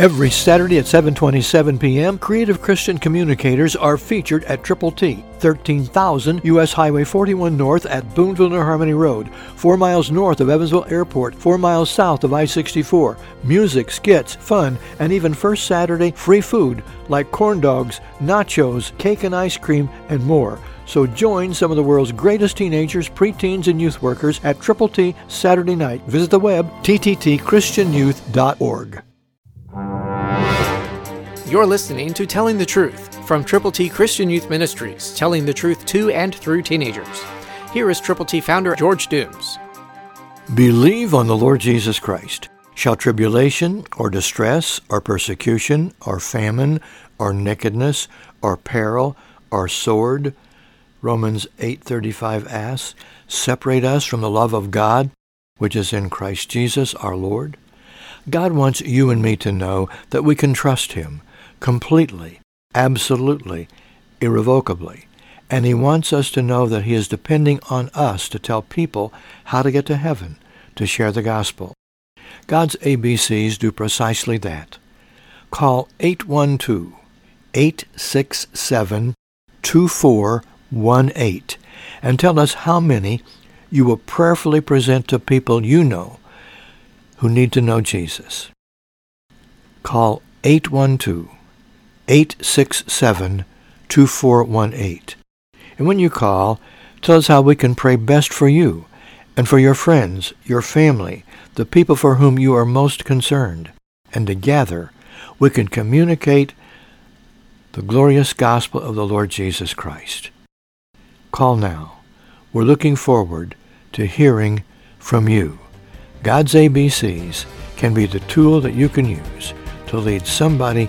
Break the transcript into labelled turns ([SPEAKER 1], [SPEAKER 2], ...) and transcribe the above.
[SPEAKER 1] Every Saturday at 7:27 p.m., creative Christian communicators are featured at Triple T, 13,000 US Highway 41 North at Boonville New Harmony Road, 4 miles north of Evansville Airport, 4 miles south of I-64. Music, skits, fun, and even first Saturday free food like corn dogs, nachos, cake and ice cream, and more. So join some of the world's greatest teenagers, preteens, and youth workers at Triple T Saturday night. Visit the web tttchristianyouth.org.
[SPEAKER 2] You're listening to Telling the Truth from Triple T Christian Youth Ministries, telling the truth to and through teenagers. Here is Triple T founder George Dooms.
[SPEAKER 1] Believe on the Lord Jesus Christ. Shall tribulation, or distress, or persecution, or famine, or nakedness, or peril, or sword, Romans 8:35 asks, separate us from the love of God, which is in Christ Jesus our Lord? God wants you and me to know that we can trust him completely, absolutely, irrevocably. And he wants us to know that he is depending on us to tell people how to get to heaven, to share the gospel. God's ABCs do precisely that. Call 812-867-2418 and tell us how many you will prayerfully present to people you know who need to know Jesus. Call 812 867 2418. And when you call, tell us how we can pray best for you and for your friends, your family, the people for whom you are most concerned. And together we can communicate the glorious gospel of the Lord Jesus Christ. Call now. We're looking forward to hearing from you. God's ABCs can be the tool that you can use to lead somebody